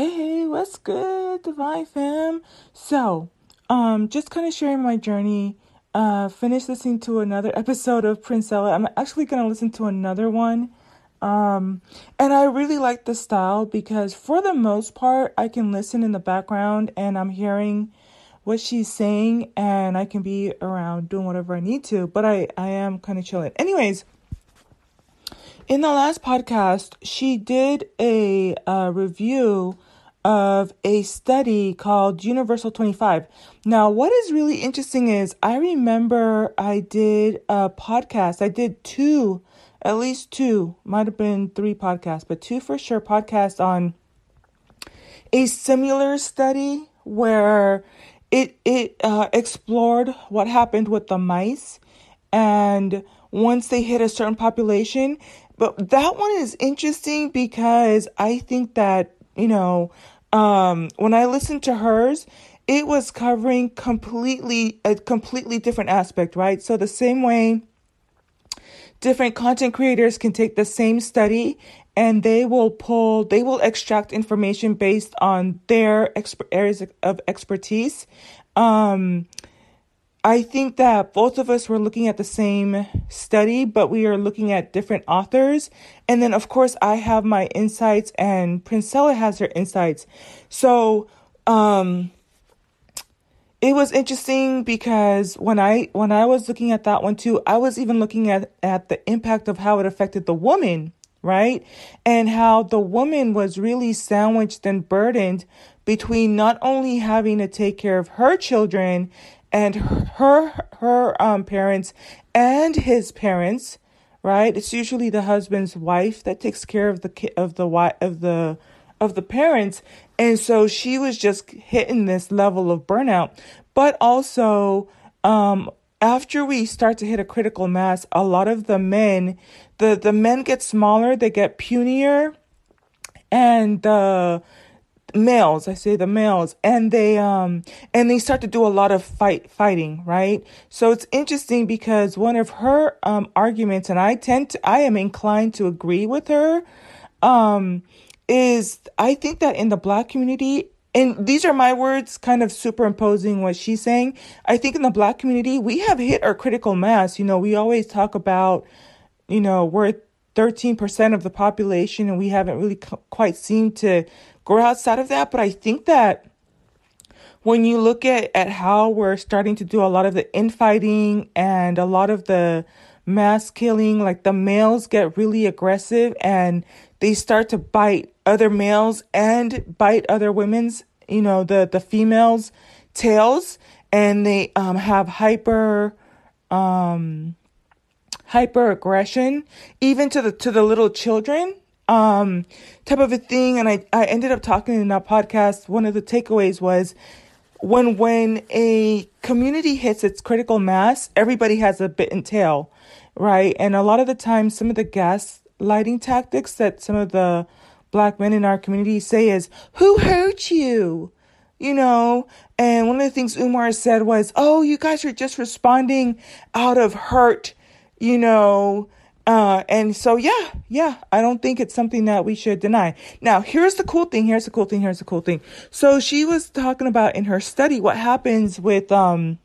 Hey, what's good, Divine Fam? So, um, just kind of sharing my journey. Uh, finished listening to another episode of Princella. I'm actually gonna listen to another one. Um, and I really like the style because for the most part, I can listen in the background and I'm hearing what she's saying and I can be around doing whatever I need to, but I, I am kind of chilling. Anyways, in the last podcast, she did a uh, review of a study called Universal 25. Now, what is really interesting is I remember I did a podcast. I did two, at least two, might have been three podcasts, but two for sure podcasts on a similar study where it it uh, explored what happened with the mice and once they hit a certain population but that one is interesting because I think that, you know, um, when I listened to hers, it was covering completely a completely different aspect, right? So the same way different content creators can take the same study and they will pull they will extract information based on their exp- areas of expertise um, I think that both of us were looking at the same study, but we are looking at different authors. And then, of course, I have my insights, and Princella has her insights. So, um, it was interesting because when I when I was looking at that one too, I was even looking at at the impact of how it affected the woman, right? And how the woman was really sandwiched and burdened between not only having to take care of her children and her her um parents and his parents right? It's usually the husband's wife that takes care of the of the wife of the of the parents. And so she was just hitting this level of burnout. But also um after we start to hit a critical mass a lot of the men the the men get smaller they get punier and the males i say the males and they um and they start to do a lot of fight fighting right? So it's interesting because one of her um arguments and i tend to i am inclined to agree with her um is i think that in the black community and these are my words kind of superimposing what she's saying i think in the black community we have hit our critical mass. You know we always talk about you know we're 13% of the population and we haven't really quite seemed to grow outside of that. But I think that when you look at, at how we're starting to do a lot of the infighting and a lot of the mass killing, like the males get really aggressive and they start to bite other males and bite other women's, you know, the, the females' tails and they um, have hyper um, hyper aggression even to the to the little children um, type of a thing. And I, I ended up talking in that podcast. One of the takeaways was when when a community hits its critical mass, everybody has a bit and tail, right? And a lot of the time, some of the gaslighting tactics that some of the black men in our community say is, "Who hurt you?" You know, and one of the things Umar said was, "Oh, you guys are just responding out of hurt." You know, uh, and so, yeah, yeah, I don't think it's something that we should deny. Now, here's the cool thing. Here's the cool thing. Here's the cool thing. So she was talking about in her study what happens with, um,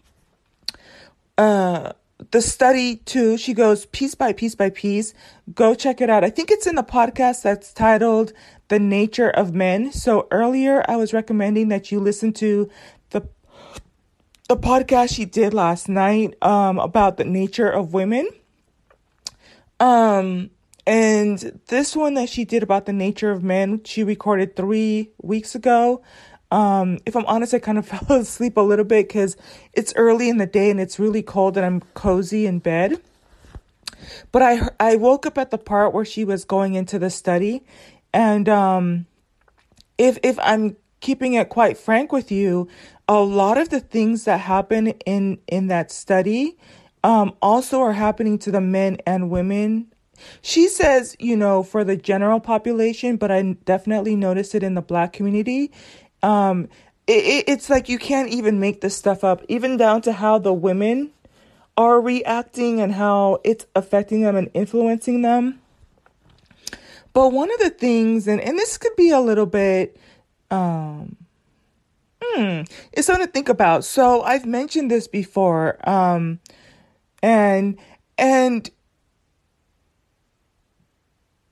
uh, the study too. She goes piece by piece by piece. Go check it out. I think it's in the podcast that's titled The Nature of Men. So earlier I was recommending that you listen to the the podcast she did last night um about the nature of women. Um, and this one that she did about the nature of men, she recorded three weeks ago. Um, if I'm honest, I kind of fell asleep a little bit because it's early in the day and it's really cold and I'm cozy in bed. But I I woke up at the part where she was going into the study, and um, if if I'm keeping it quite frank with you, a lot of the things that happen in in that study um, also are happening to the men and women. She says, you know, for the general population, but I definitely noticed it in the black community. Um, it, it's like you can't even make this stuff up, even down to how the women are reacting and how it's affecting them and influencing them. But one of the things, and, and this could be a little bit um, hmm, it's something to think about. So I've mentioned this before, um, and and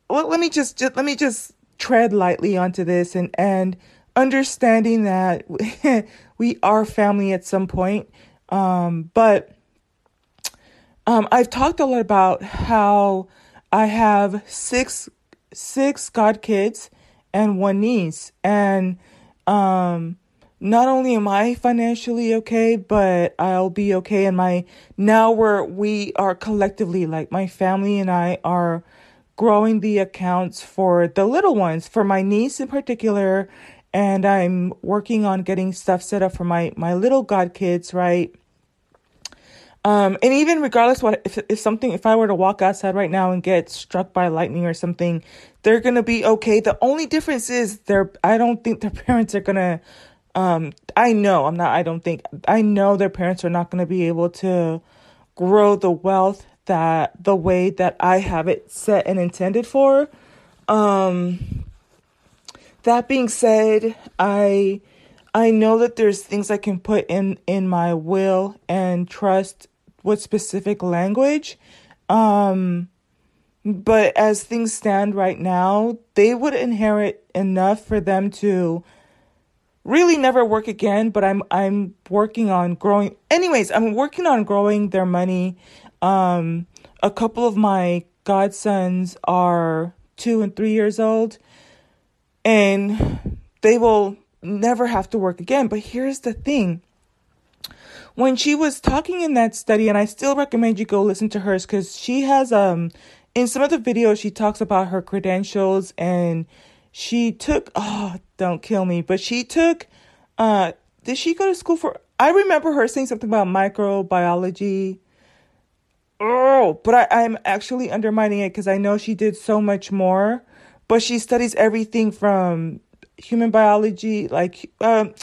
well, let me just, just let me just tread lightly onto this and and understanding that we are family at some point, um, but um, I've talked a lot about how I have six six god kids and one niece, and um, not only am I financially okay, but I'll be okay. And my now we're we are collectively like my family and I are growing the accounts for the little ones, for my niece in particular, and I'm working on getting stuff set up for my my little god kids, right? Um, and even regardless what if if something if I were to walk outside right now and get struck by lightning or something, they're gonna be okay. The only difference is they're I don't think their parents are gonna um I know I'm not I don't think I know their parents are not gonna be able to grow the wealth that the way that I have it set and intended for. Um that being said, I I know that there's things I can put in in my will and trust with specific language. Um, but as things stand right now, they would inherit enough for them to really never work again, but I'm I'm working on growing anyways, I'm working on growing their money. Um, a couple of my godsons are 2 and 3 years old and they will never have to work again. But here's the thing when she was talking in that study, and I still recommend you go listen to hers because she has um in some of the videos she talks about her credentials and she took oh don't kill me, but she took uh did she go to school for I remember her saying something about microbiology. Oh, but I, I'm actually undermining it because I know she did so much more. But she studies everything from human biology, like um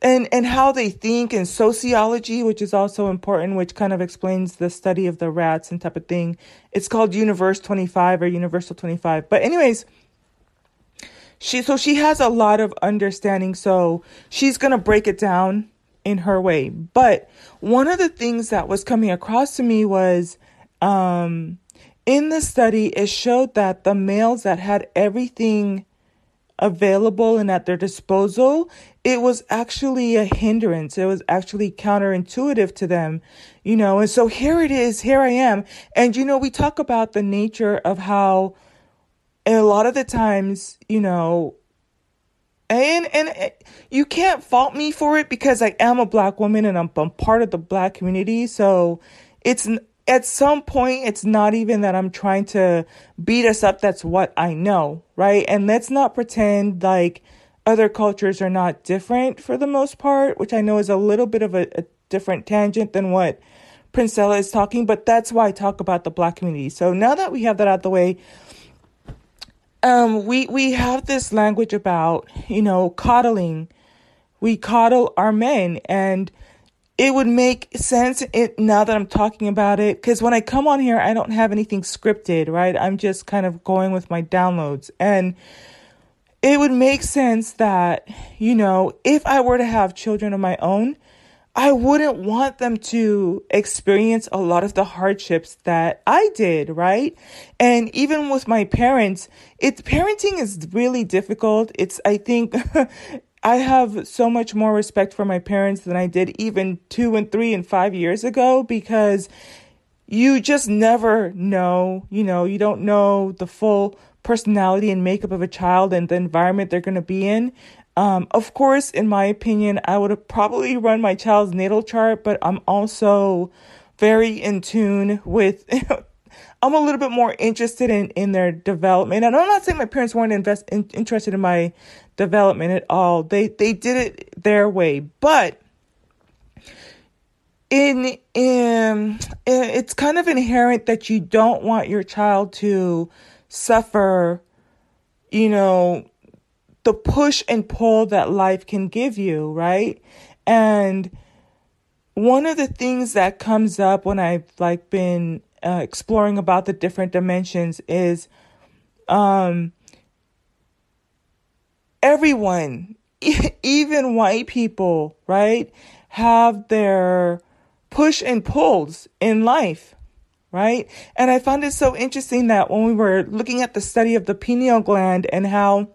and and how they think and sociology which is also important which kind of explains the study of the rats and type of thing it's called universe 25 or universal 25 but anyways she so she has a lot of understanding so she's going to break it down in her way but one of the things that was coming across to me was um in the study it showed that the males that had everything available and at their disposal, it was actually a hindrance. It was actually counterintuitive to them, you know. And so here it is, here I am. And, you know, we talk about the nature of how a lot of the times, you know, and and eh, you can't fault me for it because I am a black woman and I'm, I'm part of the black community. So it's at some point, it's not even that I'm trying to beat us up. That's what I know, right? And let's not pretend like other cultures are not different for the most part, which I know is a little bit of a, a different tangent than what Princella is talking, but that's why I talk about the black community. So now that we have that out the way, um, we we have this language about you know coddling. We coddle our men, and it would make sense it, now that I'm talking about it. Because when I come on here, I don't have anything scripted, right? I'm just kind of going with my downloads. And it would make sense that, you know, if I were to have children of my own, I wouldn't want them to experience a lot of the hardships that I did, right? And even with my parents, it's parenting is really difficult. It's, I think, I have so much more respect for my parents than I did even two and three and five years ago because you just never know, you know, you don't know the full personality and makeup of a child and the environment they're going to be in. Um, of course, in my opinion, I would probably run my child's natal chart, but I'm also very in tune with I'm a little bit more interested in, in their development. And I'm not saying my parents weren't invest, in, interested in my development at all. They they did it their way, but in in it's kind of inherent that you don't want your child to suffer, you know, the push and pull that life can give you, right? And one of the things that comes up when I've like been uh, exploring about the different dimensions is um, everyone even white people, right, have their push and pulls in life, right? And I found it so interesting that when we were looking at the study of the pineal gland and how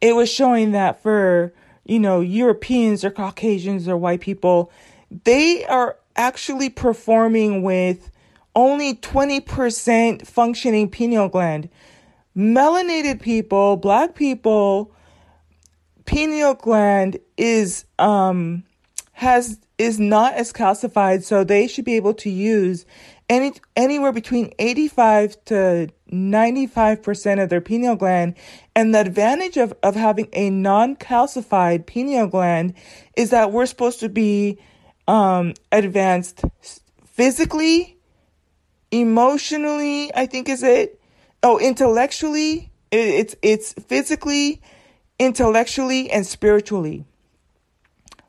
it was showing that for, you know, Europeans or Caucasians or white people, they are actually performing with only 20% functioning pineal gland. Melanated people, black people, pineal gland is um has is not as calcified, so they should be able to use any anywhere between 85 to 95% of their pineal gland. And the advantage of, of having a non-calcified pineal gland is that we're supposed to be um, advanced physically, emotionally, I think is it. Oh, intellectually. It's it's physically, intellectually, and spiritually.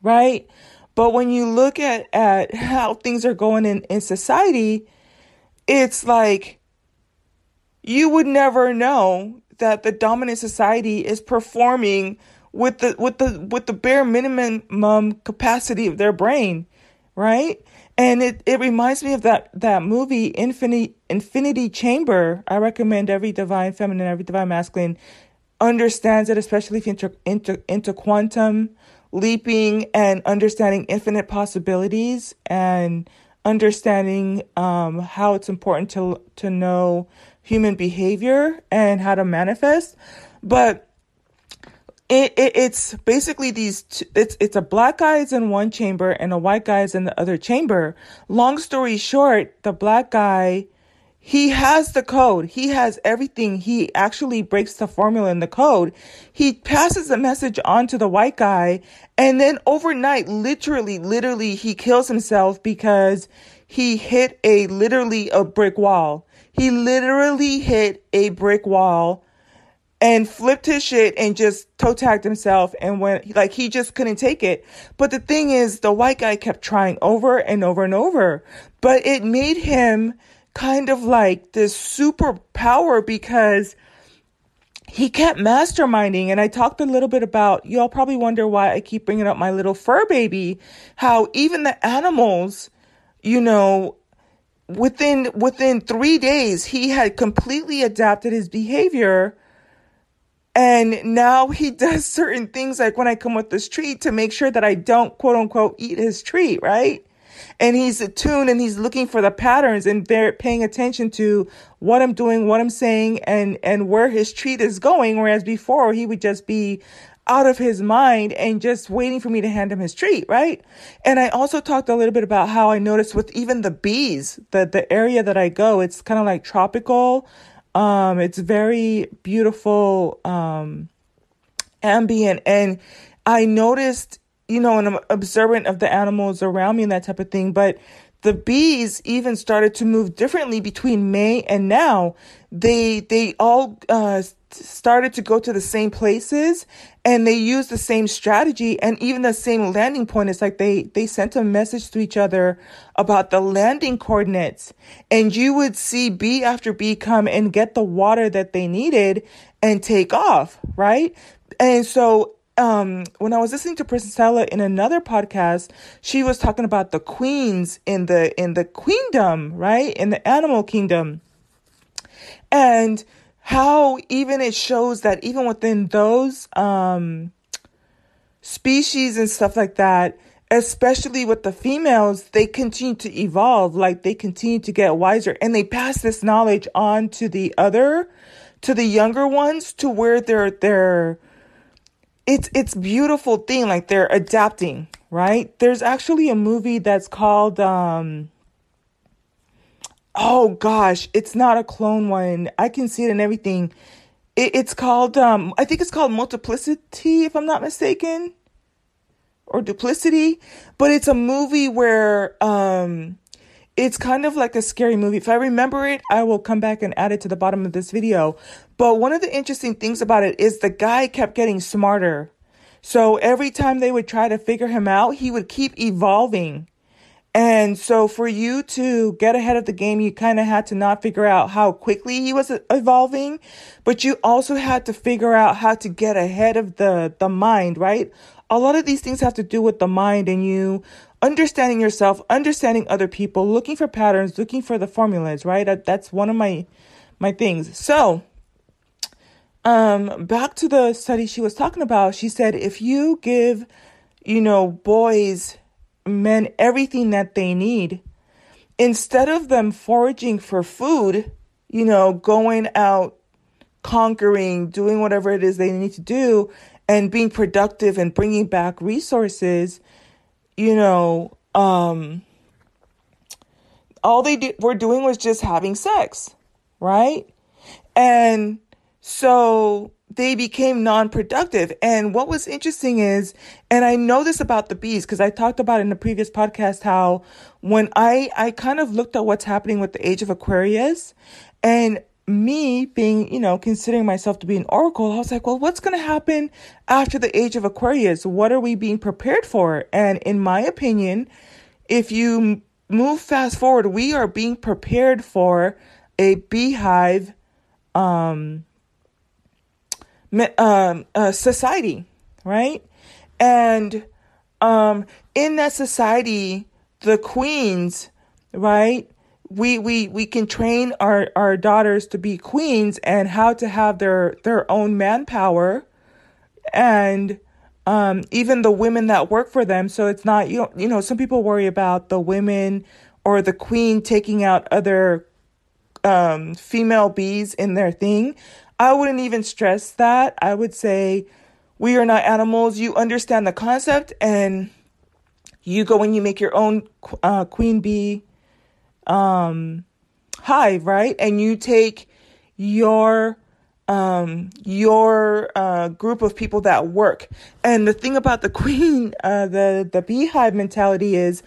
Right? But when you look at, at how things are going in, in society, it's like you would never know that the dominant society is performing with the with the with the bare minimum um, capacity of their brain, right? And it, it reminds me of that that movie Infinity Infinity Chamber. I recommend every divine feminine, every divine masculine understands it, especially if you're into, into quantum leaping and understanding infinite possibilities and understanding um, how it's important to to know human behavior and how to manifest. But it, it it's basically these t- it's it's a black guy is in one chamber and a white guy is in the other chamber. Long story short the black guy he has the code. He has everything. He actually breaks the formula in the code. He passes the message on to the white guy. And then overnight, literally, literally, he kills himself because he hit a literally a brick wall. He literally hit a brick wall and flipped his shit and just toe tagged himself and went like he just couldn't take it. But the thing is, the white guy kept trying over and over and over, but it made him kind of like this superpower because he kept masterminding. And I talked a little bit about, y'all probably wonder why I keep bringing up my little fur baby, how even the animals, you know, within within 3 days he had completely adapted his behavior and now he does certain things like when I come with this treat to make sure that I don't quote unquote eat his treat, right? And he's attuned and he's looking for the patterns and they're paying attention to what I'm doing, what I'm saying, and and where his treat is going. Whereas before he would just be out of his mind and just waiting for me to hand him his treat, right? And I also talked a little bit about how I noticed with even the bees, the the area that I go, it's kind of like tropical. Um, it's very beautiful, um, ambient, and I noticed you know, and I'm observant of the animals around me and that type of thing. But the bees even started to move differently between May and now. They they all uh, started to go to the same places and they used the same strategy and even the same landing point. It's like they they sent a message to each other about the landing coordinates, and you would see bee after bee come and get the water that they needed and take off, right? And so um, when I was listening to Princella in another podcast, she was talking about the queens in the in the queendom, right? In the animal kingdom. And how even it shows that even within those um species and stuff like that, especially with the females, they continue to evolve, like they continue to get wiser and they pass this knowledge on to the other to the younger ones to where they're they're it's it's beautiful thing like they're adapting right? There's actually a movie that's called um oh gosh it's not a clone one. I can see it and everything. It, it's called um i think it's called multiplicity if i'm not mistaken or duplicity but it's a movie where um it's kind of like a scary movie. If I remember it, I will come back and add it to the bottom of this video. But one of the interesting things about it is the guy kept getting smarter. So every time they would try to figure him out, he would keep evolving. And so for you to get ahead of the game, you kind of had to not figure out how quickly he was evolving, but you also had to figure out how to get ahead of the, the mind, right? A lot of these things have to do with the mind and you understanding yourself, understanding other people, looking for patterns, looking for the formulas, right? That's one of my, my things. So, um, back to the study she was talking about, she said if you give, you know, boys men everything that they need. Instead of them foraging for food, you know, going out, conquering, doing whatever it is they need to do, and being productive and bringing back resources, you know, um, all they were doing was just having sex, right? And so they became non-productive. And what was interesting is, and I know this about the bees because I talked about in the previous podcast how when I I kind of looked at what's happening with the age of Aquarius and me being, you know, considering myself to be an oracle, I was like, well, what's going to happen after the age of Aquarius? What are we being prepared for? And in my opinion, if you move fast forward, we are being prepared for a beehive um um, society, right? And um, in that society, the queens, right? We, we, we can train our, our daughters to be queens and how to have their, their own manpower and um, even the women that work for them. So it's not, you know, you know, some people worry about the women or the queen taking out other um, female bees in their thing. I wouldn't even stress that. I would say we are not animals. You understand the concept and you go and you make your own uh, queen bee um, hive, right? And you take your um, your uh, group of people that work. And the thing about the queen, uh, the the beehive mentality is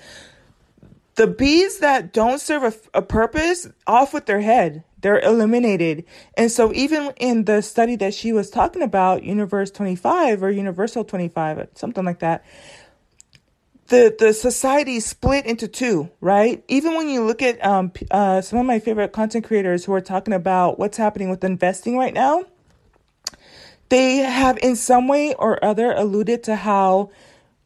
the bees that don't serve a, a purpose off with their head. They're eliminated. And so even in the study that she was talking about, Universe 25 or Universal 25, something like that, the the society split into two, right? Even when you look at um, uh, some of my favorite content creators who are talking about what's happening with investing right now, they have in some way or other alluded to how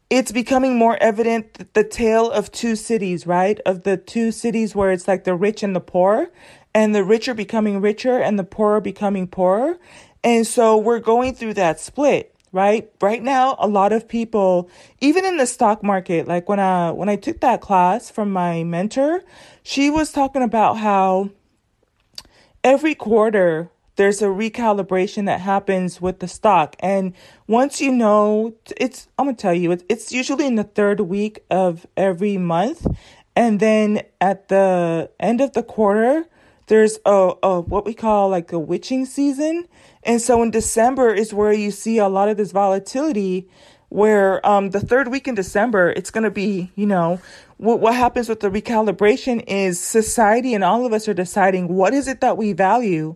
it's becoming more evident the tale of two cities, right? Of the two cities where it's like the rich and the poor and the rich are becoming richer and the poor are becoming poorer. And so we're going through that split, right? Right now, a lot of people, even in the stock market, like when I, when I took that class from my mentor, she was talking about how every quarter there's a recalibration that happens with the stock. And once you know, it's, I'm going to tell you, it's, it's usually in the third week of every month. And then at the end of the quarter, there's a, a what we call like a witching season. And so in December is where you see a lot of this volatility where um, the third week in December, it's going to be, you know, what, what happens with the recalibration is society and all of us are deciding what is it that we value?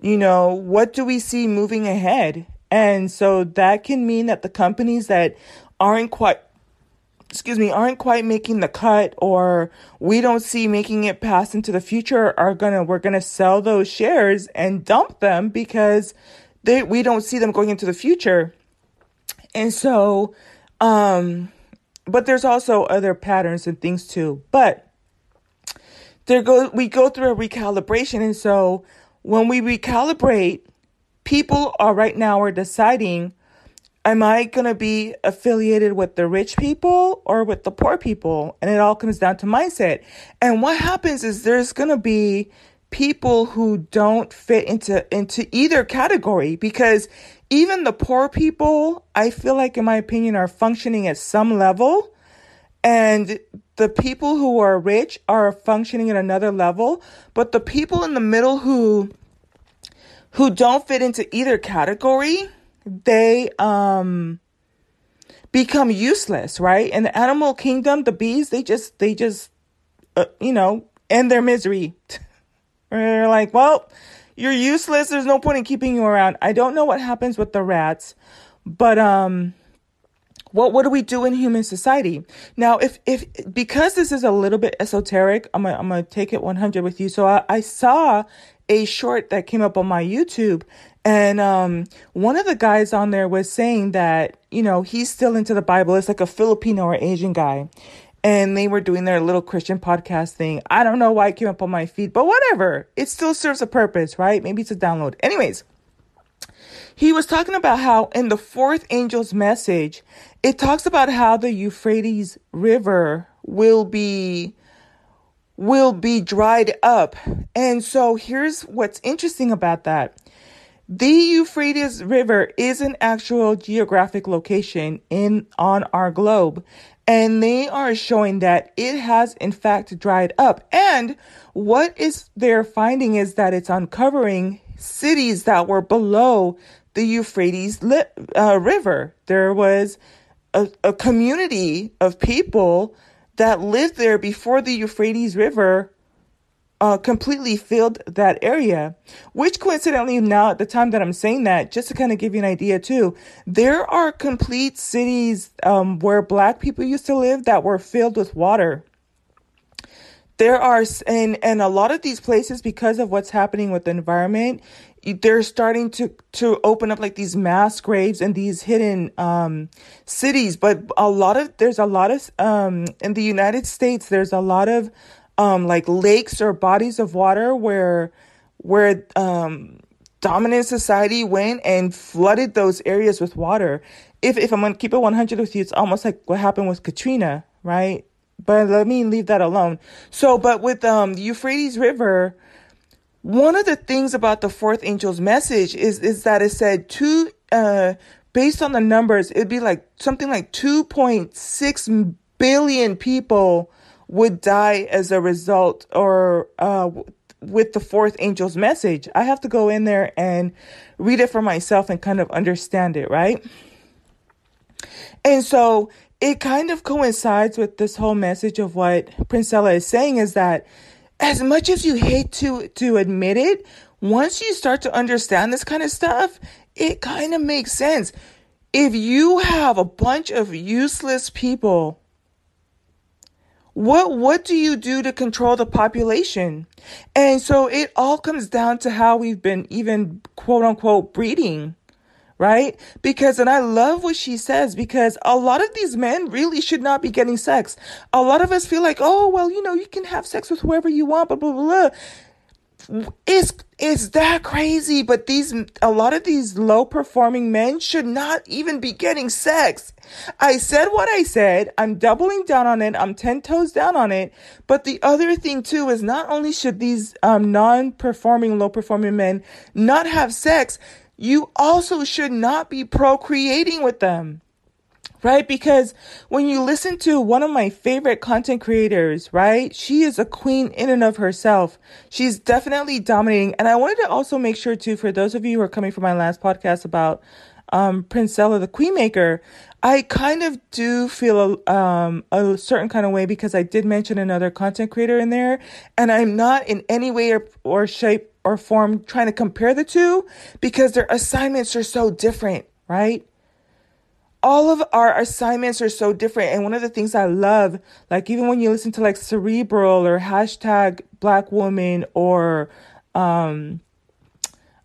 You know, what do we see moving ahead? And so that can mean that the companies that aren't quite excuse me, aren't quite making the cut or we don't see making it pass into the future are gonna, we're gonna sell those shares and dump them because they, we don't see them going into the future. And so, um, but there's also other patterns and things too. But there go, we go through a recalibration. And so when we recalibrate, people are right now are deciding am I going to be affiliated with the rich people or with the poor people? And it all comes down to mindset. And what happens is there's going to be people who don't fit into into either category because even the poor people, I feel like in my opinion are functioning at some level and the people who are rich are functioning at another level, but the people in the middle who who don't fit into either category, they um become useless, right? In the animal kingdom, the bees, they just they just uh, you know, end their misery. They're like, well, you're useless. There's no point in keeping you around. I don't know what happens with the rats, but um what what do we do in human society now if if because this is a little bit esoteric i'm gonna, I'm gonna take it 100 with you so I, I saw a short that came up on my youtube and um, one of the guys on there was saying that you know he's still into the bible. It's like a filipino or asian guy. And they were doing their little christian podcast thing. I don't know why it came up on my feed but whatever. It still serves a purpose right? Maybe it's a download. Anyways he was talking about how in the fourth angel's message, it talks about how the Euphrates River will be will be dried up. And so here's what's interesting about that. The Euphrates River is an actual geographic location in on our globe and they are showing that it has in fact dried up. And what is they're finding is that it's uncovering cities that were below the Euphrates li- uh, River. There was a, a community of people that lived there before the Euphrates River uh, completely filled that area. Which coincidentally, now at the time that I'm saying that, just to kind of give you an idea too, there are complete cities um, where black people used to live that were filled with water there are and and a lot of these places because of what's happening with the environment they're starting to to open up like these mass graves and these hidden um cities but a lot of there's a lot of um in the United States there's a lot of um like lakes or bodies of water where where um dominant society went and flooded those areas with water if if I'm to keep it 100 with you it's almost like what happened with Katrina right but let me leave that alone. So, but with um, the Euphrates River, one of the things about the fourth angel's message is is that it said two, uh, based on the numbers, it'd be like something like two point six billion people would die as a result, or uh, with the fourth angel's message. I have to go in there and read it for myself and kind of understand it, right? And so it kind of coincides with this whole message of what Princella is saying is that as much as you hate to to admit it, once you start to understand this kind of stuff, it kind of makes sense. If you have a bunch of useless people, what what do you do to control the population? And so it all comes down to how we've been even quote unquote breeding right? Because, and I love what she says because a lot of these men really should not be getting sex. A lot of us feel like, oh, well, you know, you can have sex with whoever you want, blah, blah, blah. It's, it's that crazy, but these, a lot of these low performing men should not even be getting sex. I said what I said. I'm doubling down on it. I'm 10 toes down on it. But the other thing too is not only should these, um, non-performing, low performing men not have sex, you also should not be procreating with them. Right? Because when you listen to one of my favorite content creators, right? She is a queen in and of herself. She's definitely dominating. And I wanted to also make sure too, for those of you who are coming from my last podcast about um, Princella, the Queen Maker, I kind of do feel a, um, a certain kind of way because I did mention another content creator in there, and I'm not in any way or, or shape or form trying to compare the two because their assignments are so different, right? All of our assignments are so different. And one of the things I love, like even when you listen to like cerebral or hashtag black woman or, um,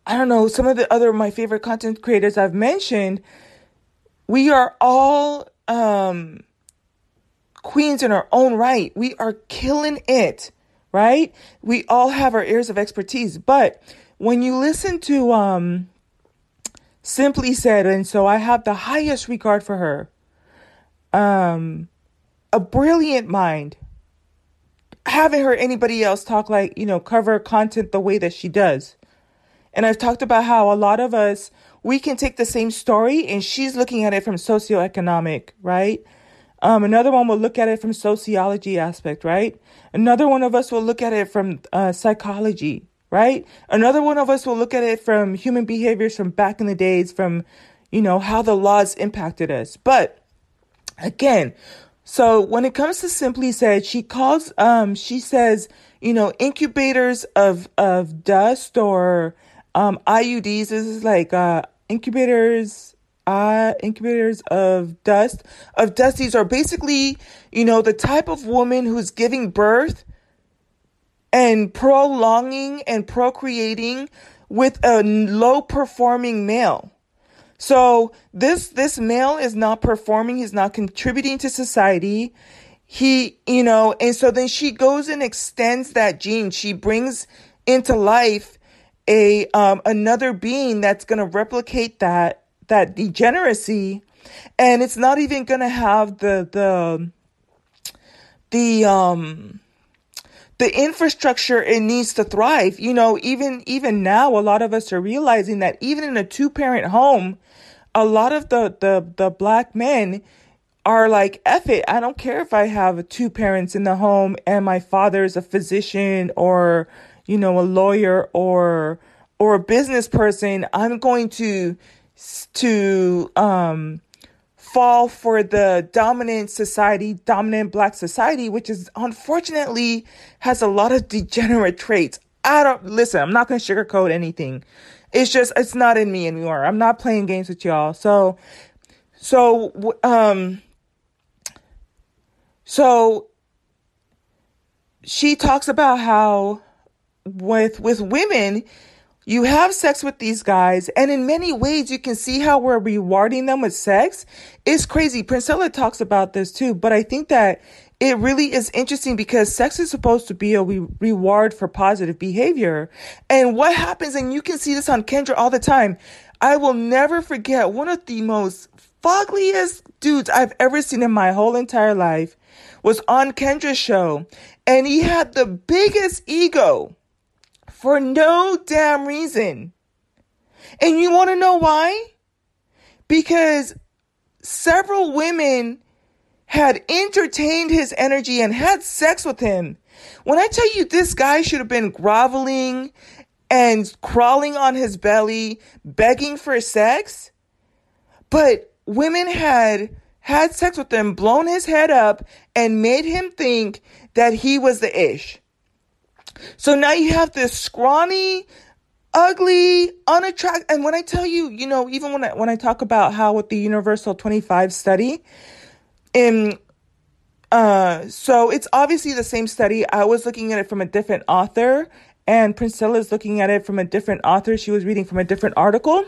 I don't know, some of the other my favorite content creators I've mentioned, we are all um, queens in our own right. We are killing it right? We all have our areas of expertise, but when you listen to um simply said and so I have the highest regard for her. Um a brilliant mind. Haven't heard anybody else talk like, you know, cover content the way that she does. And I've talked about how a lot of us we can take the same story and she's looking at it from socioeconomic, right? Um, another one will look at it from sociology aspect, right? Another one of us will look at it from uh, psychology, right? Another one of us will look at it from human behaviors from back in the days, from, you know, how the laws impacted us. But again, so when it comes to Simply Said, she calls, um, she says, you know, incubators of, of dust or, um, IUDs. This is like, uh, incubators, uh, incubators of dust of dusties are basically, you know, the type of woman who's giving birth and prolonging and procreating with a low performing male. So this this male is not performing, he's not contributing to society. He, you know, and so then she goes and extends that gene. She brings into life a um, another being that's going to replicate that that degeneracy and it's not even going to have the the the um the infrastructure it needs to thrive. You know even even now a lot of us are realizing that even in a two parent home a lot of the the the black men are like F it I don't care if I have two parents in the home and my father is a physician or you know, a lawyer or or a business person, I'm going to to um fall for the dominant society, dominant black society, which is unfortunately has a lot of degenerate traits. I don't listen, I'm not going to sugarcoat anything. It's just it's not in me anymore. I'm not playing games with y'all. So so um so she talks about how with with women you have sex with these guys and in many ways you can see how we're rewarding them with sex. It's crazy. Princella talks about this too but i think that it really is interesting because sex is supposed to be a re- reward for positive behavior. And what happens and you can see this on kendra all the time i will never forget one of the most fuggliest dudes i've ever seen in my whole entire life was on kendra's show and he had the biggest ego for no damn reason. And you want to know why? Because several women had entertained his energy and had sex with him. When I tell you this guy should have been groveling and crawling on his belly, begging for sex, but women had had sex with him, blown his head up, and made him think that he was the ish. So now you have this scrawny, ugly, unattractive. And when I tell you, you know, even when I when I talk about how with the Universal Twenty Five study, in uh, so it's obviously the same study. I was looking at it from a different author, and Princella's looking at it from a different author. She was reading from a different article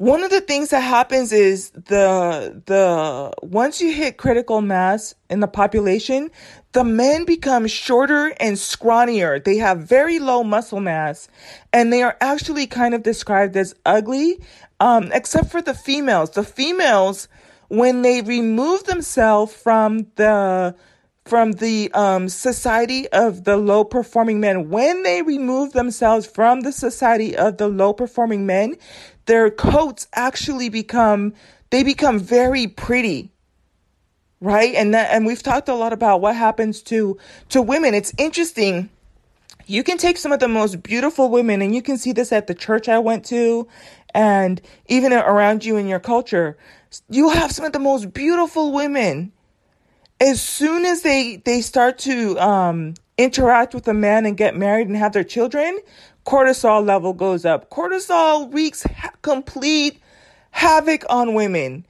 one of the things that happens is the the once you hit critical mass in the population the men become shorter and scrawnier. They have very low muscle mass and they are actually kind of described as ugly um, except for the females. The females when they remove themselves from the from the um, society of the low performing men when they remove themselves from the society of the low performing men their coats actually become they become very pretty right? And that and we've talked a lot about what happens to to women. It's interesting. You can take some of the most beautiful women and you can see this at the church I went to and even around you in your culture. You have some of the most beautiful women. As soon as they they start to um interact with a man and get married and have their children cortisol level goes up. Cortisol wreaks ha- complete havoc on women.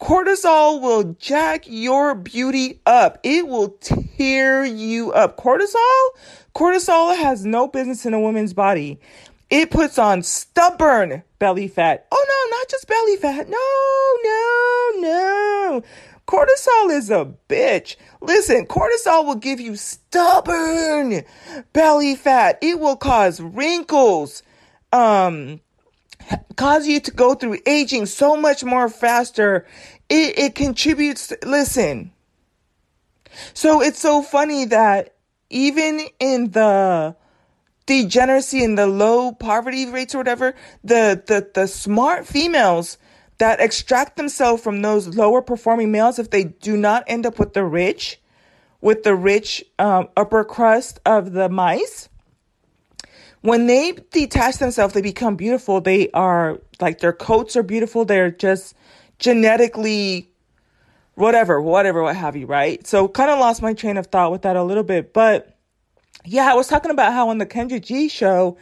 Cortisol will jack your beauty up. It will tear you up. Cortisol? Cortisol has no business in a woman's body. It puts on stubborn belly fat. Oh no, not just belly fat. No, no, no. Cortisol is a bitch. Listen, cortisol will give you stubborn belly fat. It will cause wrinkles, um, cause you to go through aging so much more faster. It, it contributes, listen. So it's so funny that even in the degeneracy and the low poverty rates or whatever, the, the, the smart females that extract themselves from those lower performing males if they do not end up with the rich, with the rich um, upper crust of the mice. When they detach themselves, they become beautiful. They are like their coats are beautiful. They're just genetically whatever, whatever, what have you, right? So kind of lost my train of thought with that a little bit. But yeah, I was talking about how on the Kendra G show,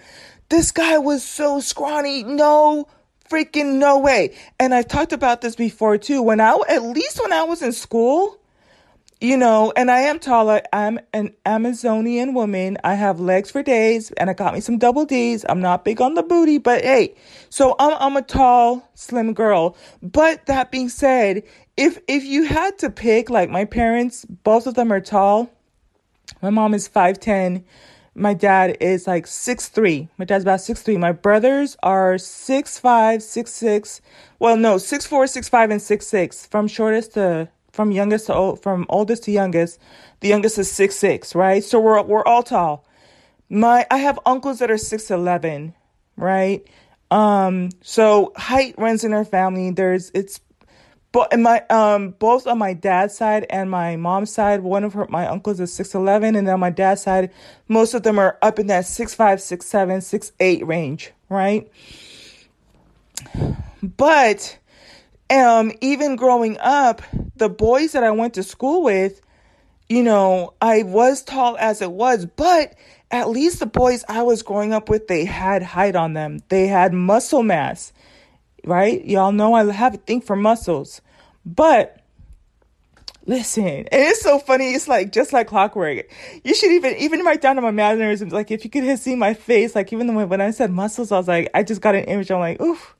this guy was so scrawny. No freaking no way. And I've talked about this before too. When I, at least when I was in school, you know, and I am taller. I'm an Amazonian woman. I have legs for days and I got me some double D's. I'm not big on the booty, but hey, so I'm, I'm a tall, slim girl. But that being said, if, if you had to pick, like my parents, both of them are tall. My mom is 5'10. My dad is like six three. My dad's about six three. My brothers are six five, six six. Well, no, six four, six five, and six six. From shortest to from youngest to old, from oldest to youngest. The youngest is six six, right? So we're we're all tall. My I have uncles that are six eleven, right? Um, so height runs in our family. There's it's but in my um both on my dad's side and my mom's side, one of her my uncles is six eleven, and then on my dad's side, most of them are up in that six five, six seven, six eight range, right? But um even growing up, the boys that I went to school with, you know, I was tall as it was, but at least the boys I was growing up with, they had height on them. They had muscle mass right? Y'all know I have a thing for muscles. But listen, and it's so funny. It's like just like clockwork. You should even even write down to my mannerisms. Like if you could see my face, like even when when I said muscles, I was like, I just got an image. I'm like, oof.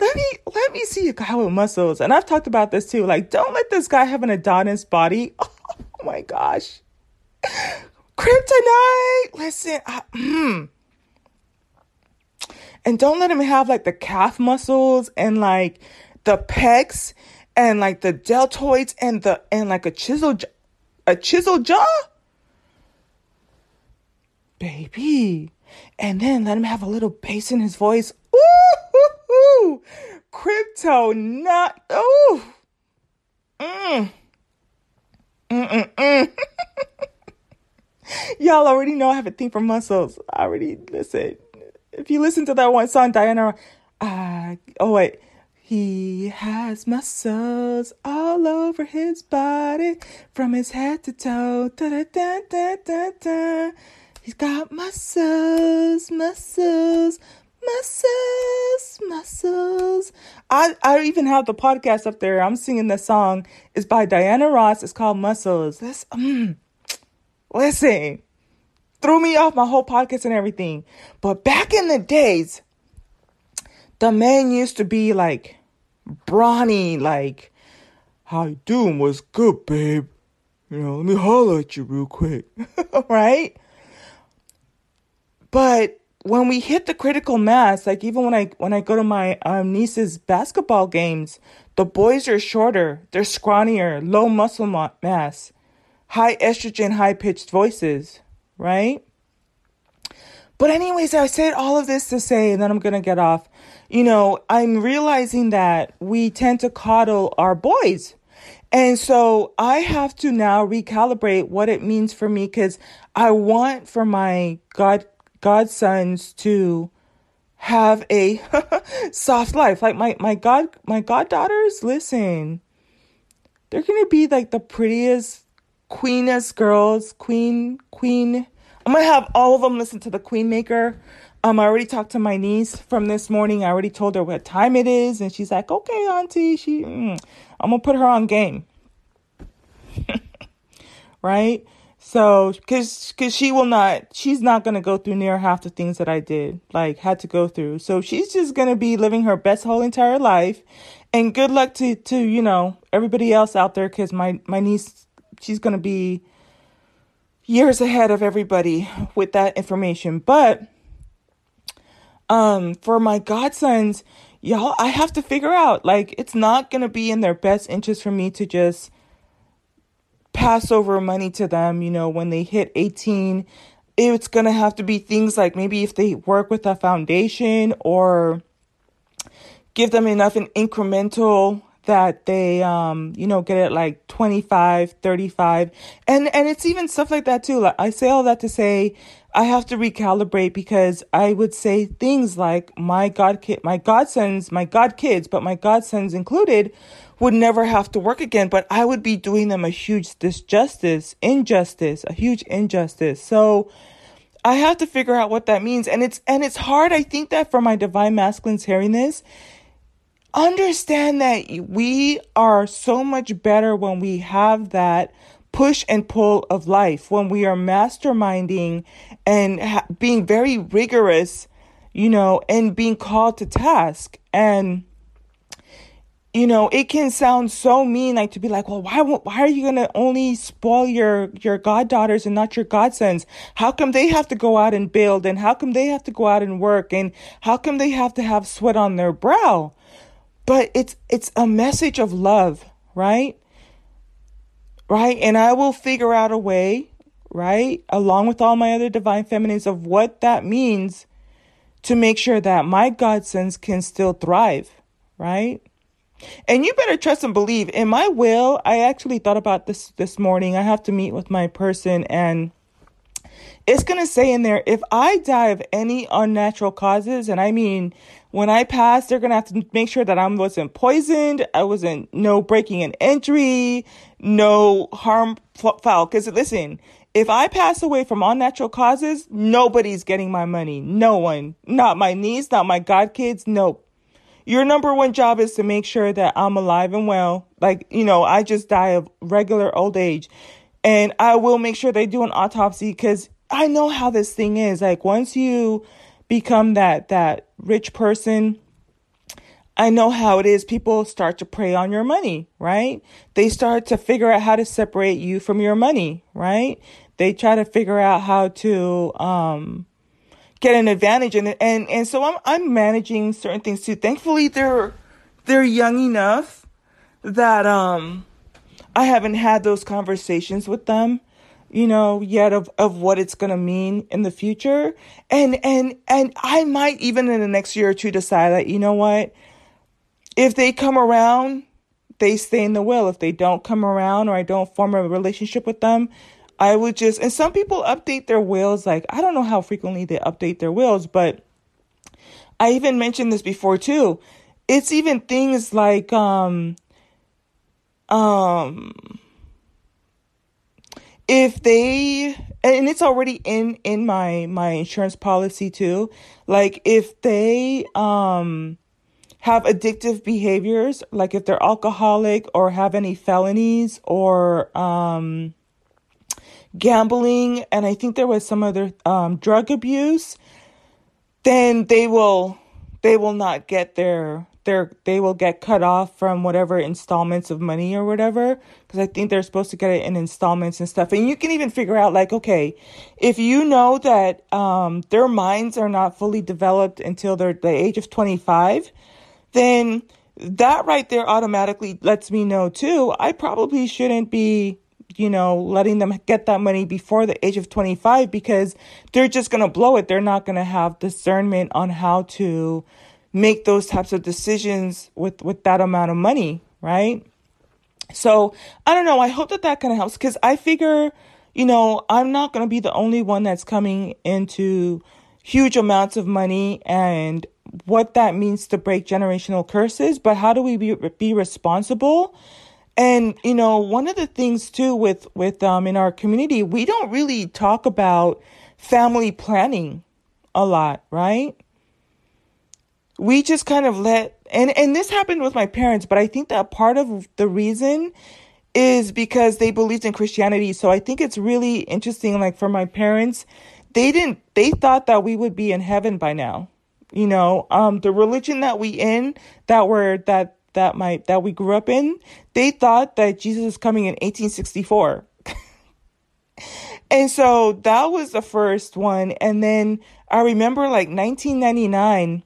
Let me let me see a guy with muscles. And I've talked about this too. Like, don't let this guy have an Adonis body. Oh my gosh. Kryptonite. Listen, I, mm. And don't let him have like the calf muscles and like the pecs and like the deltoids and the and like a chisel a chisel jaw. Baby. And then let him have a little bass in his voice. Ooh, Kryptonite ooh. Mm. Mm-mm-mm. Y'all already know I have a thing for muscles. I already listen if you listen to that one song, Diana, uh, oh wait, he has muscles all over his body from his head to toe. Da, da, da. He's got muscles, muscles, muscles, muscles. I, I even have the podcast up there. I'm singing the song. It's by Diana Ross. It's called Muscles. Let's, um, listen threw me off my whole podcast and everything. But back in the days, the man used to be like brawny, like, how you doing? What's good, babe? You know, let me holler at you real quick. right? But when we hit the critical mass, like even when I when I go to my um, niece's basketball games, the boys are shorter, they're scrawnier, low muscle mass, high estrogen, high pitched voices right? But, anyways, I said all of this to say, and then I'm going to get off. You know, I'm realizing that we tend to coddle our boys. And so I have to now recalibrate what it means for me because I want for my God godsons to have a soft life. Like my my god my goddaughters, listen. They're gonna be like the prettiest queenest girls, queen, queen. I'm gonna have all of them listen to the Queen Maker. Um, I already talked to my niece from this morning. I already told her what time it is, and she's like, "Okay, Auntie." She, mm, I'm gonna put her on game, right? So, cause, cause she will not, she's not gonna go through near half the things that I did, like had to go through. So she's just gonna be living her best whole entire life, and good luck to to you know everybody else out there, cause my my niece she's to be years ahead of everybody with that information. But um for my godsons, y'all, I have to figure out like it's not going to be in their best interest for me to just pass over money to them, you know, when they hit 18. It's going to have to be things like maybe if they work with a foundation or give them enough an incremental that they um you know get it like 25 35 and and it's even stuff like that too like i say all that to say i have to recalibrate because i would say things like my god kid my godsons my god kids but my godsons included would never have to work again but i would be doing them a huge disjustice injustice a huge injustice so I have to figure out what that means. And it's, and it's hard. I think that for my divine masculines hearing this, understand that we are so much better when we have that push and pull of life, when we are masterminding and ha- being very rigorous, you know, and being called to task. And, you know, it can sound so mean, like to be like, well, why, why are you going to only spoil your, your goddaughters and not your godsons? How come they have to go out and build? And how come they have to go out and work? And how come they have to have sweat on their brow? But it's, it's a message of love, right? Right. And I will figure out a way, right? Along with all my other divine feminines of what that means to make sure that my godsons can still thrive, right? And you better trust and believe. In my will, I actually thought about this this morning. I have to meet with my person and it's going to say in there if I die of any unnatural causes, and I mean, when I pass, they're going to have to make sure that I wasn't poisoned, I wasn't no breaking an entry, no harm foul. Because listen, if I pass away from unnatural causes, nobody's getting my money. No one. Not my niece, not my godkids. Nope. Your number one job is to make sure that I'm alive and well. Like, you know, I just die of regular old age. And I will make sure they do an autopsy because I know how this thing is. Like, once you become that, that rich person, I know how it is. People start to prey on your money, right? They start to figure out how to separate you from your money, right? They try to figure out how to, um, get an advantage it. And, and so I'm, I'm managing certain things too. Thankfully, they're, they're young enough that, um, I haven't had those conversations with them, you know, yet of, of what it's going to mean in the future. And, and, and I might even in the next year or two decide that, you know what? If they come around, they stay in the will. If they don't come around or I don't form a relationship with them, I would just, and some people update their wills. Like, I don't know how frequently they update their wills, but I even mentioned this before too. It's even things like, um, um, if they, and it's already in, in my, my insurance policy too. Like, if they, um, have addictive behaviors, like if they're alcoholic or have any felonies or, um, gambling, and I think there was some other um, drug abuse, then they will they will not get their their they will get cut off from whatever installments of money or whatever because I think they're supposed to get it in installments and stuff. And you can even figure out like okay, if you know that um, their minds are not fully developed until they're the age of 25, then that right there automatically lets me know too. I probably shouldn't be you know, letting them get that money before the age of 25 because they're just going to blow it. They're not going to have discernment on how to make those types of decisions with, with that amount of money, right? So I don't know. I hope that that kind of helps because I figure, you know, I'm not going to be the only one that's coming into huge amounts of money and what that means to break generational curses, but how do we be, be responsible? And you know, one of the things too with with um in our community, we don't really talk about family planning a lot, right? We just kind of let and and this happened with my parents, but I think that part of the reason is because they believed in Christianity. So I think it's really interesting like for my parents, they didn't they thought that we would be in heaven by now. You know, um the religion that we in that were that that my that we grew up in, they thought that Jesus was coming in 1864. and so that was the first one. And then I remember like 1999,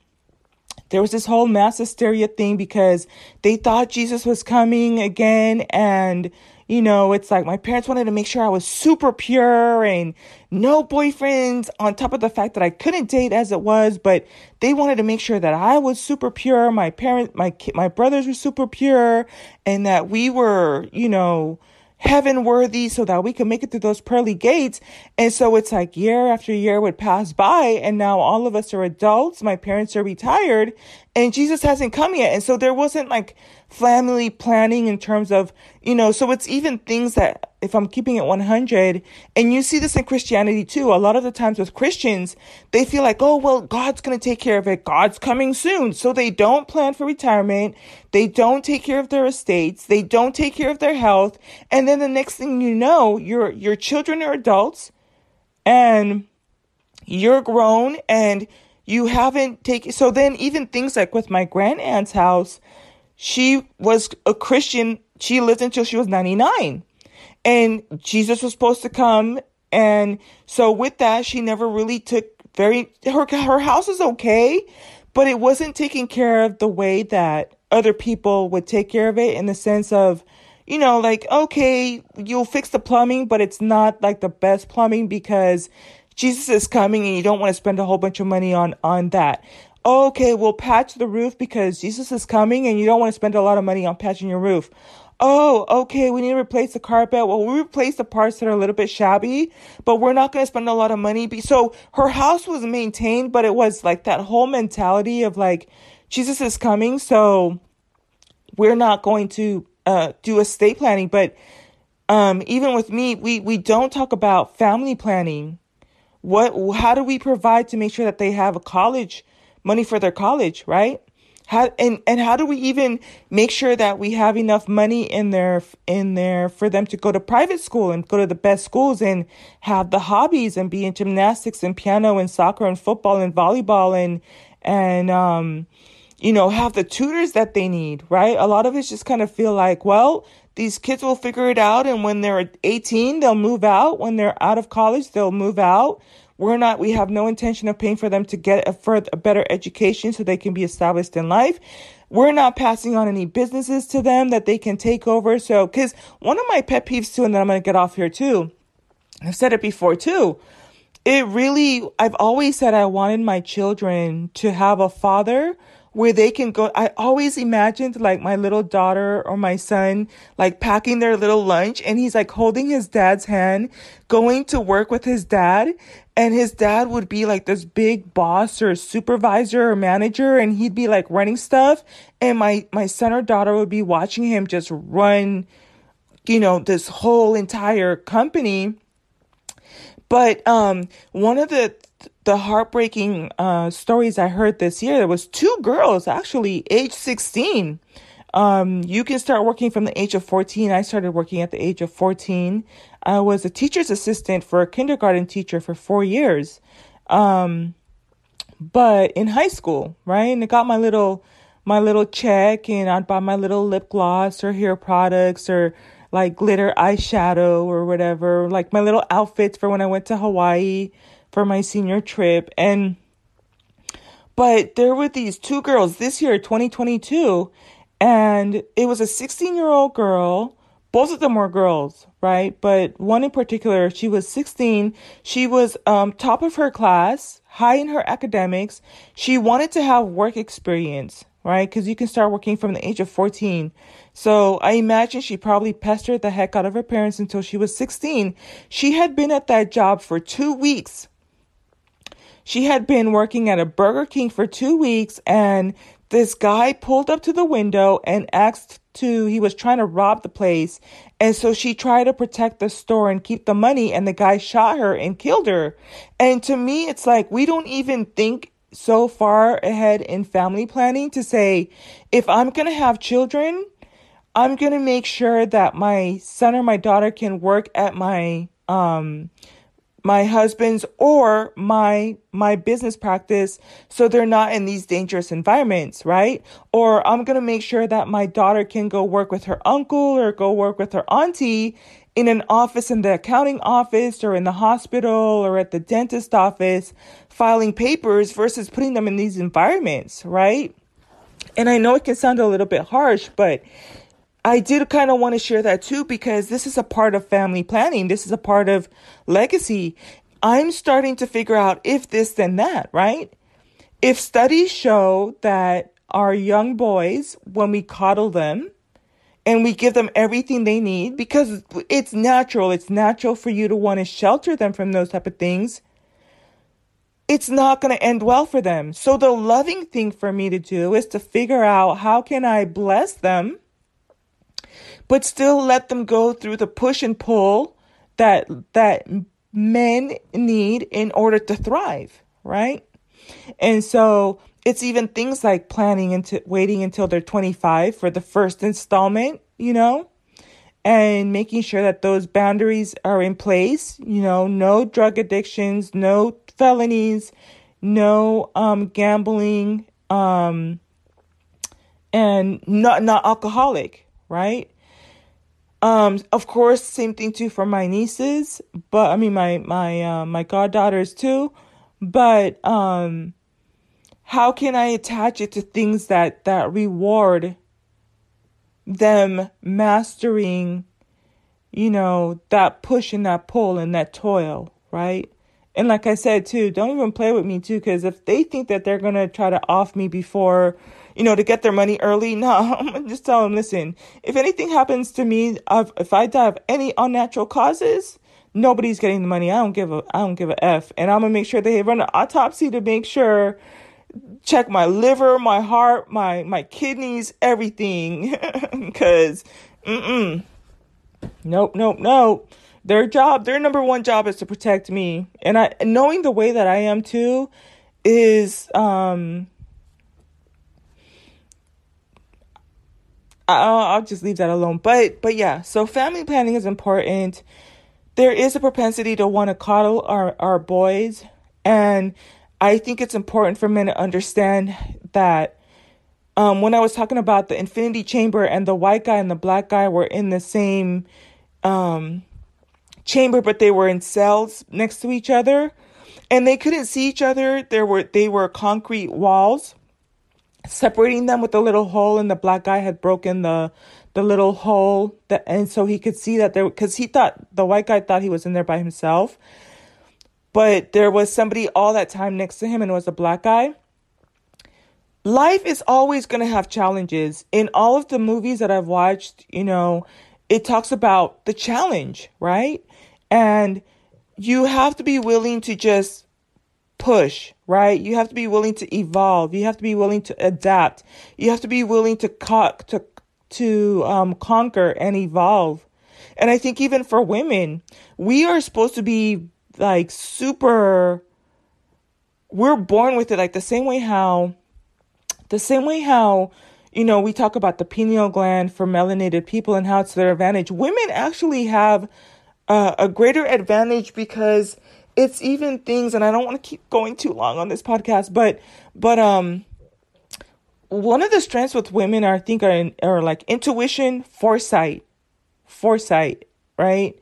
there was this whole mass hysteria thing because they thought Jesus was coming again and you know, it's like my parents wanted to make sure I was super pure and no boyfriends on top of the fact that I couldn't date as it was, but they wanted to make sure that I was super pure. My parents, my, my brothers were super pure and that we were, you know, heaven worthy so that we could make it through those pearly gates. And so it's like year after year would pass by and now all of us are adults. My parents are retired and Jesus hasn't come yet. And so there wasn't like family planning in terms of, you know, so it's even things that if I'm keeping it 100 and you see this in Christianity too, a lot of the times with Christians, they feel like, oh, well, God's going to take care of it. God's coming soon. So they don't plan for retirement. They don't take care of their estates. They don't take care of their health. And then the next thing you know, your, your children are adults and you're grown and you haven't taken, so then even things like with my grand aunt's house, she was a Christian. She lived until she was 99 and Jesus was supposed to come. And so with that, she never really took very, her, her house is okay, but it wasn't taken care of the way that other people would take care of it in the sense of, you know, like, okay, you'll fix the plumbing, but it's not like the best plumbing because Jesus is coming and you don't want to spend a whole bunch of money on, on that. Okay, we'll patch the roof because Jesus is coming and you don't want to spend a lot of money on patching your roof. Oh, okay, we need to replace the carpet. Well, we replace the parts that are a little bit shabby, but we're not going to spend a lot of money. So her house was maintained, but it was like that whole mentality of like, Jesus is coming. So we're not going to, uh, do estate planning. But, um, even with me, we, we don't talk about family planning what, how do we provide to make sure that they have a college money for their college, right? How, and, and how do we even make sure that we have enough money in there, in there for them to go to private school and go to the best schools and have the hobbies and be in gymnastics and piano and soccer and football and volleyball and, and, um, you know, have the tutors that they need, right? A lot of us just kind of feel like, well, these kids will figure it out. And when they're 18, they'll move out. When they're out of college, they'll move out. We're not, we have no intention of paying for them to get a, further, a better education so they can be established in life. We're not passing on any businesses to them that they can take over. So, cause one of my pet peeves too, and then I'm going to get off here too. I've said it before too. It really, I've always said I wanted my children to have a father where they can go. I always imagined like my little daughter or my son like packing their little lunch and he's like holding his dad's hand, going to work with his dad. And his dad would be like this big boss or supervisor or manager and he'd be like running stuff. And my, my son or daughter would be watching him just run, you know, this whole entire company. But, um, one of the the heartbreaking uh, stories I heard this year, there was two girls actually, age 16. Um, you can start working from the age of 14. I started working at the age of 14. I was a teacher's assistant for a kindergarten teacher for four years. Um, but in high school, right? And I got my little, my little check and I'd buy my little lip gloss or hair products or like glitter eyeshadow or whatever, like my little outfits for when I went to Hawaii for my senior trip. And, but there were these two girls this year, 2022, and it was a 16 year old girl. Both of them were girls, right? But one in particular, she was 16. She was um, top of her class, high in her academics. She wanted to have work experience, right? Because you can start working from the age of 14. So I imagine she probably pestered the heck out of her parents until she was 16. She had been at that job for two weeks she had been working at a Burger King for two weeks and this guy pulled up to the window and asked to, he was trying to rob the place. And so she tried to protect the store and keep the money and the guy shot her and killed her. And to me, it's like, we don't even think so far ahead in family planning to say, if I'm going to have children, I'm going to make sure that my son or my daughter can work at my, um, my husband's or my my business practice so they're not in these dangerous environments right? Or i'm going to make sure that my daughter can go work with her uncle or go work with her auntie in an office in the accounting office or in the hospital or at the dentist office filing papers versus putting them in these environments right? And i know it can sound a little bit harsh but I did kind of want to share that too because this is a part of family planning. This is a part of legacy. I'm starting to figure out if this, then that, right? If studies show that our young boys, when we coddle them and we give them everything they need, because it's natural, it's natural for you to want to shelter them from those type of things. it's not going to end well for them. So the loving thing for me to do is to figure out how can I bless them but still let them go through the push and pull that that men need in order to thrive, right? And so it's even things like planning into waiting until they're 25 for the first installment, you know, and making sure that those boundaries are in place, you know, no drug addictions, no felonies, no um gambling, um and not not alcoholic, right? Um, of course, same thing too for my nieces, but I mean my my uh, my goddaughters too. But um, how can I attach it to things that that reward them mastering, you know, that push and that pull and that toil, right? And like I said too, don't even play with me too, because if they think that they're gonna try to off me before you know, to get their money early. No, I'm just tell them, listen, if anything happens to me, if I die of any unnatural causes, nobody's getting the money. I don't give a, I don't give a f. And I'm gonna make sure they run an autopsy to make sure, check my liver, my heart, my my kidneys, everything, because, mm nope, nope, nope. Their job, their number one job is to protect me, and I knowing the way that I am too, is um I'll, I'll just leave that alone. But but yeah, so family planning is important. There is a propensity to want to coddle our, our boys. And I think it's important for men to understand that um, when I was talking about the infinity chamber and the white guy and the black guy were in the same um, chamber, but they were in cells next to each other and they couldn't see each other. There were they were concrete walls separating them with a little hole and the black guy had broken the the little hole that and so he could see that there because he thought the white guy thought he was in there by himself. But there was somebody all that time next to him and it was a black guy. Life is always going to have challenges. In all of the movies that i've watched you know it talks about the challenge right? And you have to be willing to just push, right? You have to be willing to evolve. You have to be willing to adapt. You have to be willing to co- to to um, conquer and evolve. And I think even for women, we are supposed to be like super. We're born with it, like the same way how, the same way how, you know, we talk about the pineal gland for melanated people and how it's their advantage. Women actually have uh, a greater advantage because it's even things and I don't want to keep going too long on this podcast, but but um one of the strengths with women are, I think are, in, are like intuition, foresight, foresight, right?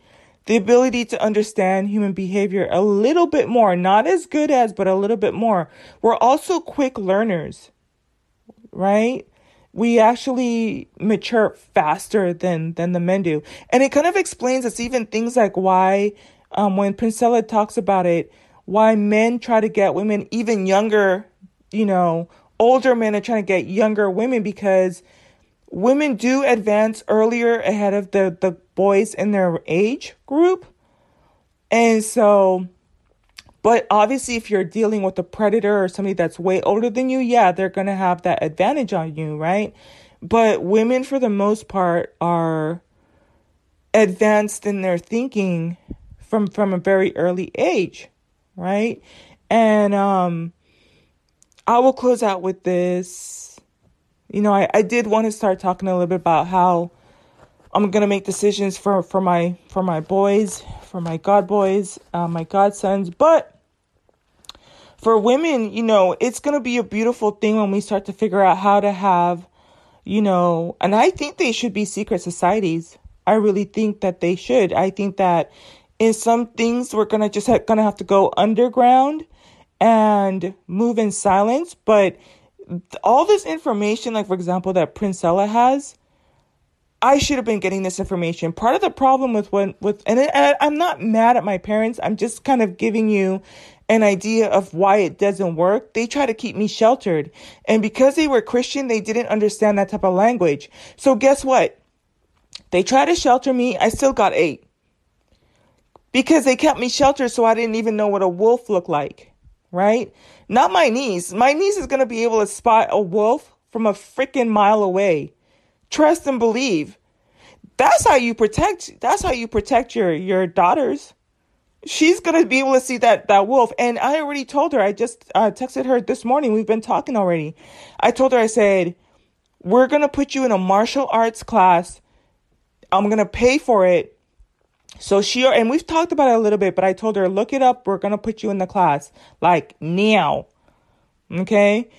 The ability to understand human behavior a little bit more, not as good as, but a little bit more. We're also quick learners, right? We actually mature faster than, than the men do. And it kind of explains us even things like why um, when Princella talks about it, why men try to get women even younger, you know, older men are trying to get younger women because women do advance earlier ahead of the, the boys in their age group. And so, but obviously, if you're dealing with a predator or somebody that's way older than you, yeah, they're going to have that advantage on you, right? But women, for the most part, are advanced in their thinking from from a very early age, right? And um I will close out with this. You know, I, I did want to start talking a little bit about how I'm gonna make decisions for, for my for my boys, for my god boys, uh, my godsons, but for women, you know, it's gonna be a beautiful thing when we start to figure out how to have, you know, and I think they should be secret societies. I really think that they should. I think that in some things we're gonna just ha- gonna have to go underground and move in silence but all this information like for example that princella has i should have been getting this information. Part of the problem with when with and, and i'm not mad at my parents i'm just kind of giving you an idea of why it doesn't work. They try to keep me sheltered and because they were christian they didn't understand that type of language. So guess what? They try to shelter me i still got eight because they kept me sheltered so I didn't even know what a wolf looked like. right? Not my niece. My niece is going to be able to spot a wolf from a freaking mile away. Trust and believe. That's how you protect that's how you protect your your daughters. She's going to be able to see that that wolf and I already told her. I just uh, texted her this morning. We've been talking already. I told her I said, "We're going to put you in a martial arts class. I'm going to pay for it." So she and we've talked about it a little bit, but I told her, "Look it up. We're going to put you in the class like now." Okay?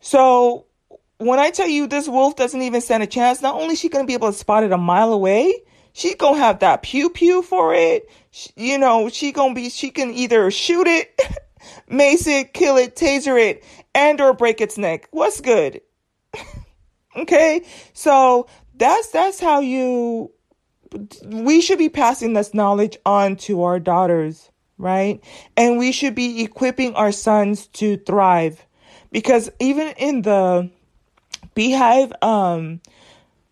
So when I tell you this wolf doesn't even stand a chance, not only is she going to be able to spot it a mile away, she's going to have that pew pew for it. She, you know, she to be, she can either shoot it, mace it, kill it, taser it, and or break its neck. What's good? okay. So that's, that's how you, we should be passing this knowledge on to our daughters, right? And we should be equipping our sons to thrive. Because even in the beehive um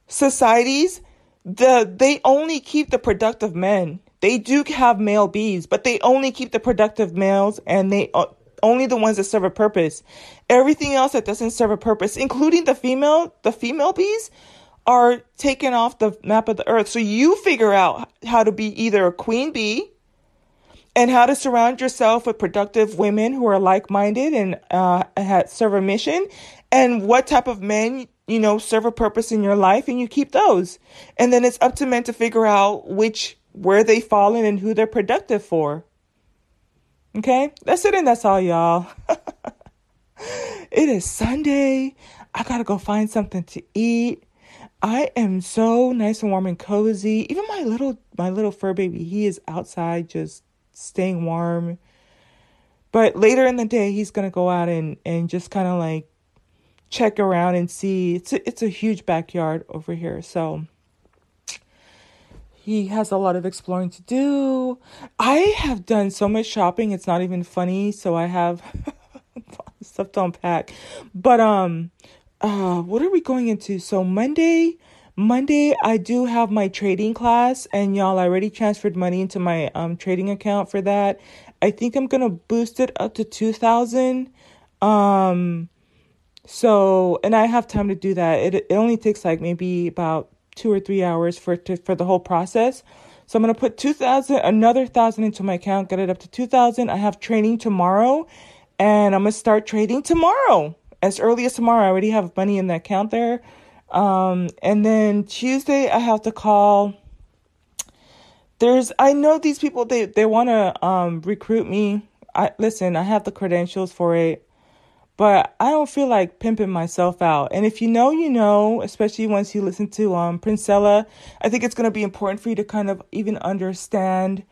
societies the they only keep the productive men. They do have male bees but they only keep the productive males and they uh, only the ones that serve a purpose. Everything else that doesn't serve a purpose including the female the female bees are taken off the map of the earth. So you figure out how to be either a queen bee and how to surround yourself with productive women who are like-minded and uh, serve a mission and what type of men you know serve a purpose in your life and you keep those. And then it's up to men to figure out which where they fall in and who they're productive for. Okay? That's it and that's all y'all. It is sunday. I gotta go find something to eat i am so nice and warm and cozy even my little my little fur baby he is outside just staying warm but later in the day he's gonna go out and and just kind of like check around and see. It's a, it's a huge backyard over here, so he has a lot of exploring to do. I have done so much shopping, it's not even funny, so I have stuff to unpack. But um uh what are we going into? So Monday Monday I do have my trading class and y'all I already transferred money into my um trading account for that. I think I'm to boost it up to 2000. Um so, and I have time to do that. It it only takes like maybe about two or three hours for to, for the whole process. So I'm gonna put two thousand, another thousand into my account, get it up to two thousand. I have training tomorrow, and I'm gonna start trading tomorrow, as early as tomorrow. I already have money in the account there. Um, and then Tuesday I have to call. There's I know these people they they want to um recruit me. I listen. I have the credentials for it but I don't feel like pimping myself out. And if you know, you know, especially once you listen to um Princella, I think it's going to be important for you to kind of even understand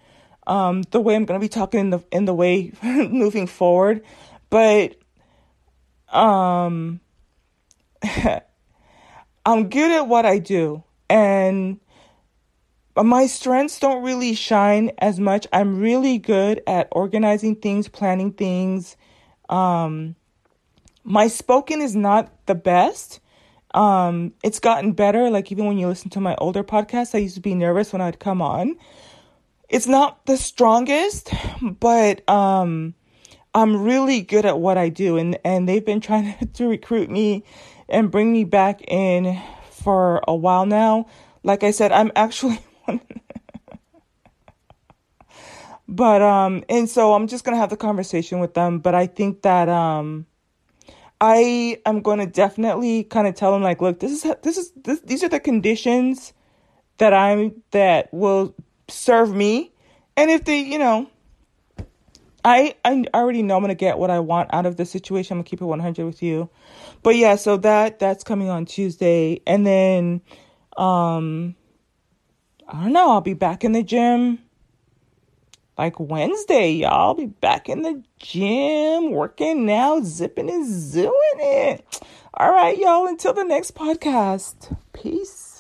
um the way I'm going to be talking in the in the way moving forward. But um I'm good at what I do and my strengths don't really shine as much. I'm really good at organizing things, planning things, um my spoken is not the best. Um, it's gotten better. Like even when you listen to my older podcasts, I used to be nervous when I'd come on. It's not the strongest, but um, I'm really good at what I do, and and they've been trying to recruit me and bring me back in for a while now. Like I said, I'm actually but um and so I'm just going to have the conversation with them, but I think that um I am going to definitely kind of tell them like, look, this is this is this, these are the conditions that I'm that will serve me, and if they, you know, I I already know I'm gonna get what I want out of the situation. I'm gonna keep it 100 with you, but yeah, so that that's coming on Tuesday, and then um, I don't know. I'll be back in the gym like Wednesday, y'all. I'll be back in the gym, working now, zipping and zooing it. All right, y'all. Until the next podcast. Peace.